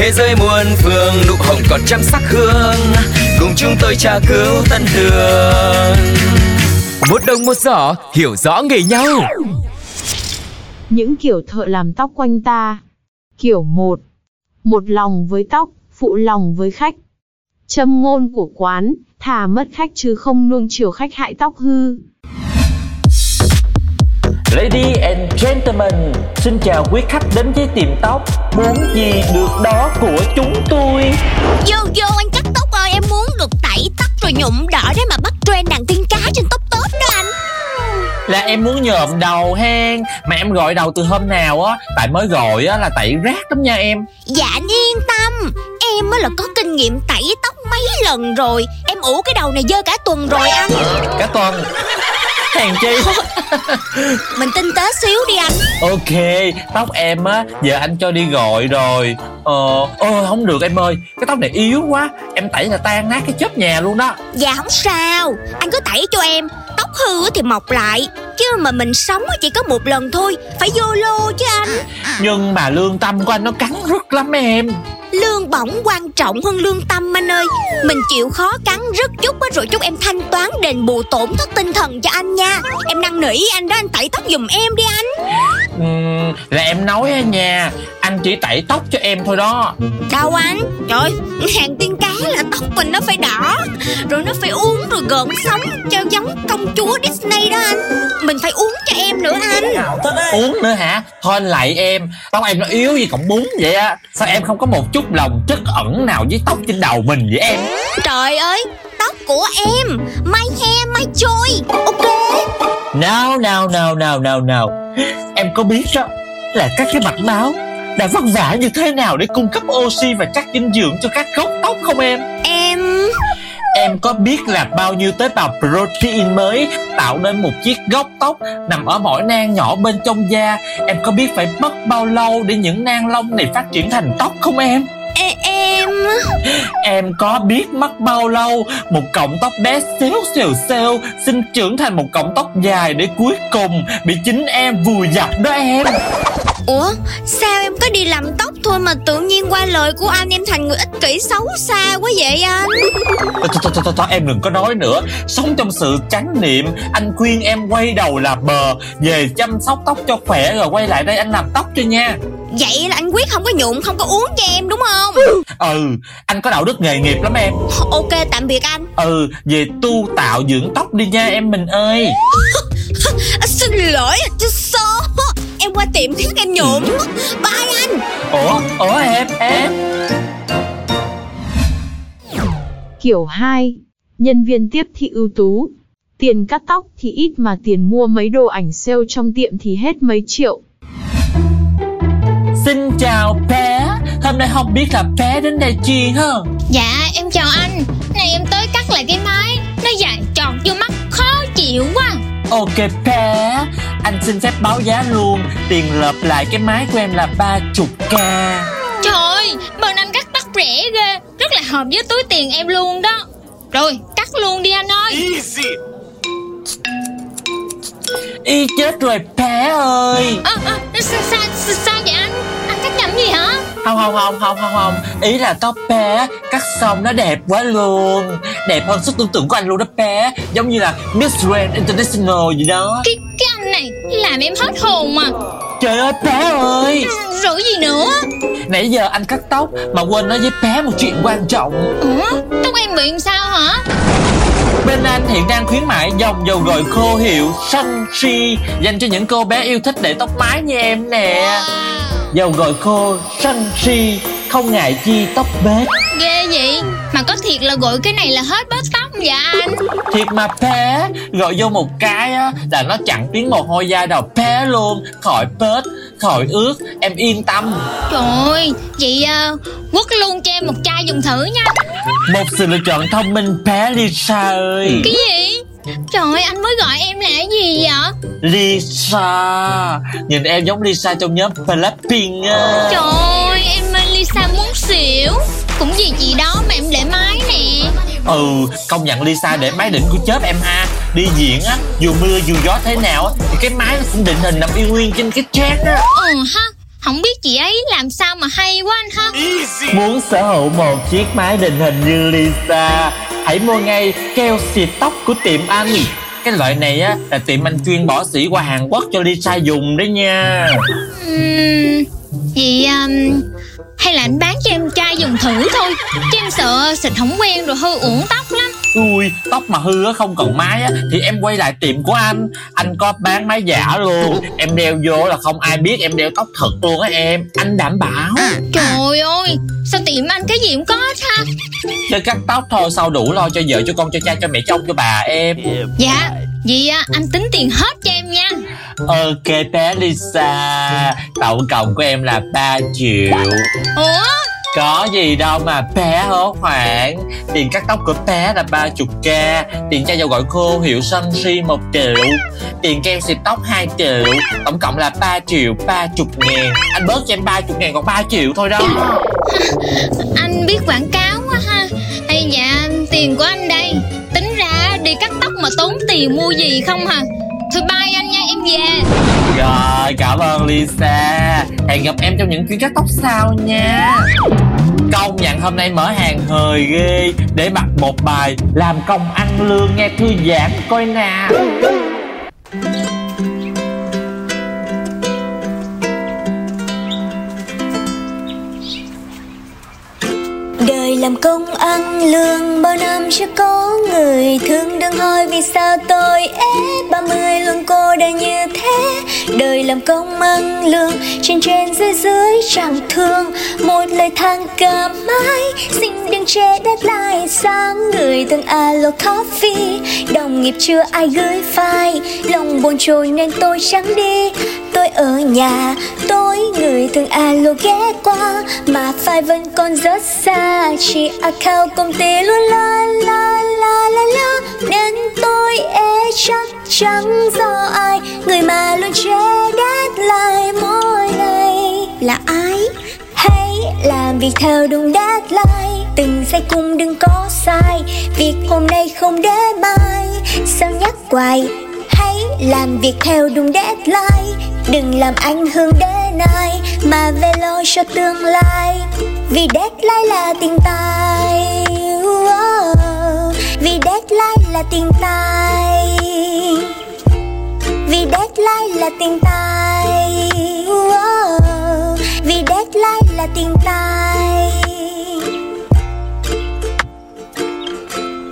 Thế giới muôn phương nụ hồng còn trăm sắc hương Cùng chúng tôi tra cứu tân đường Một đồng một giỏ hiểu rõ nghề nhau Những kiểu thợ làm tóc quanh ta. Kiểu một, Một lòng với tóc, phụ lòng với khách. Châm ngôn của quán, thà mất khách chứ không nuông chiều khách hại tóc hư. Lady and gentlemen, xin chào quý khách đến với tiệm tóc Muốn gì được đó của chúng tôi. Vô vô anh cắt tóc ơi Em muốn được tẩy tóc rồi nhuộm đỏ để mà bắt trend đàn tiên cá trên tóc top đó anh. Là em muốn nhộm đầu hen Mà em gọi đầu từ hôm nào á Tại mới gọi á là tẩy rác lắm nha em. Dạ anh yên tâm. Em mới là có kinh nghiệm tẩy tóc mấy lần rồi. Em ủ cái đầu này dơ cả tuần rồi anh. Cả tuần Hèn chi. Mình tinh tế xíu đi anh. Ok, tóc em á Giờ anh cho đi gọi rồi. Ờ, ờ không được em ơi Cái tóc này yếu quá. Em tẩy là tan nát cái chớp nhà luôn đó Dạ không sao Anh cứ tẩy cho em. Tóc hư thì mọc lại Chứ mà mình sống chỉ có một lần thôi. Phải vô lô chứ anh. Nhưng mà lương tâm của anh nó cắn rứt lắm em. Lương bổng quan trọng hơn lương tâm anh ơi. Mình chịu khó cắn rất chút á Rồi chúc em thanh toán đền bù tổn thất tinh thần cho anh nha. Em năn nỉ anh đó anh tẩy tóc giùm em đi anh. Ừm, Là em nói á nha Anh chỉ tẩy tóc cho em thôi đó. Đâu anh? Trời hàng tiên cá là tóc mình nó phải Rồi nó phải uống rồi gợn sóng Cho giống công chúa Disney đó anh. Mình phải uống cho em nữa anh. Uống nữa hả? Thôi anh lại em. Tóc em nó yếu như cọng bún vậy á. Sao em không có một chút lòng trắc ẩn nào với tóc trên đầu mình vậy em? Trời ơi Tóc của em. My hair my joy. Ok. Nào nào nào nào nào nào. Em có biết đó Là các cái mạch máu Đã vất vả như thế nào để cung cấp oxy và chất dinh dưỡng cho các gốc tóc không em? Em Em có biết là bao nhiêu tế bào protein mới tạo nên một chiếc gốc tóc nằm ở mỗi nang nhỏ bên trong da? Em có biết phải mất bao lâu để những nang lông này phát triển thành tóc không em? e, Em. Em có biết mất bao lâu một cọng tóc bé xíu xìu xêu sinh trưởng thành một cọng tóc dài để cuối cùng bị chính em vùi dập đó em Ủa sao em có đi làm tóc thôi Mà tự nhiên qua lời của anh em thành người ích kỷ xấu xa quá vậy anh? Thôi, thôi, thôi, thôi, thôi em đừng có nói nữa. Sống trong sự chánh niệm Anh khuyên em quay đầu là bờ. Về chăm sóc tóc cho khỏe Rồi quay lại đây anh làm tóc cho nha. Vậy là anh quyết không có nhuộm Không có uống cho em đúng không? Ừ anh có đạo đức nghề nghiệp lắm em. Ok tạm biệt anh. Ừ về tu tạo dưỡng tóc đi nha em mình ơi. Xin lỗi chứ sao Em qua tiệm khác em nhuộm. Bye anh. Ủa ủa em em. Kiểu 2. Nhân viên tiếp thị ưu tú. Tiền cắt tóc thì ít mà tiền mua mấy đồ ảnh sale trong tiệm thì hết mấy triệu. Xin chào bé. Hôm nay không biết là bé đến đây chi hả? Dạ em chào anh. Này em tới cắt lại cái mái Nó dài tròn vô mắt khó chịu quá. Ok bé Anh xin phép báo giá luôn. Tiền lợp lại cái máy của em là 30k Trời ơi Bên anh cắt tóc rẻ ghê. Rất là hợp với túi tiền em luôn đó. Rồi cắt luôn đi anh ơi. Y chết rồi bé ơi. À, à, sao, sao, sao, sao vậy anh? Anh cắt nhầm gì hả? Không không không không không không. Ý là tóc bé Cắt xong nó đẹp quá luôn. Đẹp hơn sức tưởng tượng của anh luôn đó bé Giống như là Miss Grand International gì đó. Cái anh này làm em hết hồn mà. Trời ơi bé ơi. Rồi gì nữa? Nãy giờ anh cắt tóc Mà quên nói với bé một chuyện quan trọng. Ủa tóc em bị làm sao hả? Bên anh hiện đang khuyến mại dòng dầu gội khô hiệu Sunshi Dành cho những cô bé yêu thích để tóc mái như em nè. Dầu gội khô Sunshi Không ngại chi tóc bếp Ghê vậy Mà có thiệt là gội cái này là hết bớt tóc dạ anh? Thiệt mà pé Gọi vô một cái á Là nó chặn tiếng mồ hôi da đầu pé luôn. Khỏi bớt Khỏi ướt Em yên tâm. Trời ơi Vậy uh, quất luôn cho em một chai dùng thử nha. Một sự lựa chọn thông minh pé Lisa ơi. Cái gì? Trời ơi anh mới gọi em là cái gì vậy? Lisa. Nhìn em giống Lisa trong nhóm Blackpink á. Trời ơi em mê Lisa muốn xỉu Cũng vì chị đó mà em để máy nè. Ừ công nhận Lisa để máy đỉnh của chớp em ha. Đi diễn á Dù mưa dù gió thế nào á Thì cái máy nó cũng định hình nằm yên nguyên trên cái trend á. Ừ ha không biết chị ấy làm sao mà hay quá anh ha. Muốn sở hữu một chiếc máy định hình như Lisa. Hãy mua ngay keo xịt tóc của tiệm anh. Cái loại này á là tiệm anh chuyên bỏ xỉ qua Hàn Quốc cho Lisa dùng đấy nha. Uhm, Vậy um, hay là anh bán cho em chai dùng thử thôi. Chứ em sợ xịt không quen rồi hư uổng tóc lắm. Ui tóc mà hư á không còn máy á Thì em quay lại tiệm của anh. Anh có bán máy giả luôn. Em đeo vô là không ai biết em đeo tóc thật luôn á em. Anh đảm bảo. Trời ơi Sao tiệm anh cái gì cũng có hết ha? Chơi cắt tóc thôi sao đủ lo cho vợ cho con cho cha cho mẹ chồng cho bà em. Dạ Vậy à, anh tính tiền hết cho em nha Ok bé Lisa Tổng cộng của em là 3 triệu. Ủa? Có gì đâu mà bé hốt hoảng Tiền cắt tóc của bé là 30k Tiền chai dầu gội khô hiệu Sunshi 1 triệu. Tiền keo xịt tóc 2 triệu. Tổng cộng là 3 triệu 30 ngàn. Anh bớt cho em 30 ngàn còn 3 triệu thôi đó. Anh biết quảng cáo quá ha. Hay dạ tiền của anh đây. Tính ra đi cắt tóc mà tốn tiền mua gì không hả? Thôi bye anh em về. Rồi cảm ơn Lisa. Hẹn gặp em trong những chuyến cắt tóc sau nha. Công nhận hôm nay mở hàng hời ghê. Để mặc một bài Làm công ăn lương nghe thư giãn coi nè Đời làm công ăn lương bao năm chưa có người thương đừng hỏi vì sao tôi ép 30 không cô đã như thế. Đời làm công ăn lương, trên trên dưới dưới chẳng thương. Một lời than cảm mãi, xin đừng chế đất lại sáng. Người từng alo coffee, đồng nghiệp chưa ai gửi file. Lòng buồn trôi nên tôi chẳng đi. Tôi ở nhà tôi người thường alo ghé qua. Mà file vẫn còn rất xa, chỉ account công ty luôn. La la la la la nên tôi e chắc chẳng do ai? Người mà luôn che deadline mỗi ngày là ai? Hãy làm việc theo đúng deadline. Từng giây cũng đừng có sai. Việc hôm nay không để mai sao nhắc hoài? Hãy làm việc theo đúng deadline. Đừng làm ảnh hưởng đến ai mà về lo cho tương lai. Vì deadline là tiền tài. Oh, vì deadline là tiền tài deadline là tiền tài. Oh, vì deadline là tiền tài.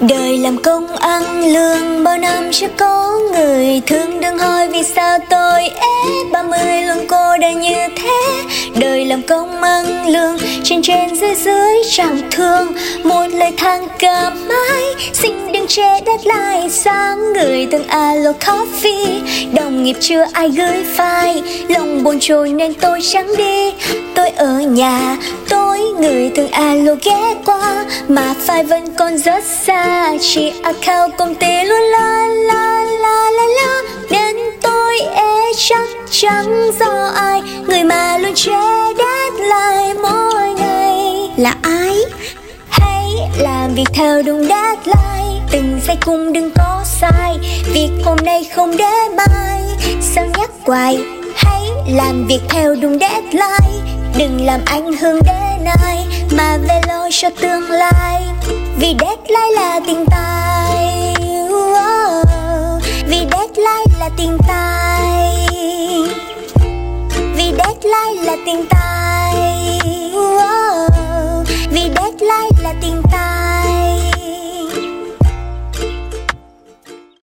Đời làm công ăn lương bao năm chưa có người thương đừng hỏi vì sao tôi ế ba mươi luôn cô đơn như thế. Đời làm công ăn lương, trên trên dưới dưới chẳng thương. Một lời than cảm mãi, xin đừng che deadline. Sáng người từng alo coffee, đồng nghiệp chưa ai gửi file. Lòng buồn trôi nên tôi chẳng đi, tôi ở nhà. Tôi người từng alo ghé qua, mà file vẫn còn rất xa. Chỉ account công ty luôn la la la la la nên tôi e chắc chẳng do ai? Người mà luôn che deadline mỗi ngày. Là ai? Hãy làm việc theo đúng deadline. Từng giây cũng đừng có sai. Việc hôm nay không để mai sao nhắc hoài? Hãy làm việc theo đúng deadline. Đừng làm ảnh hưởng đến ai, mà về lo cho tương lai. Vì deadline là tiền tài. Tiền tài vì deadline là tiền tài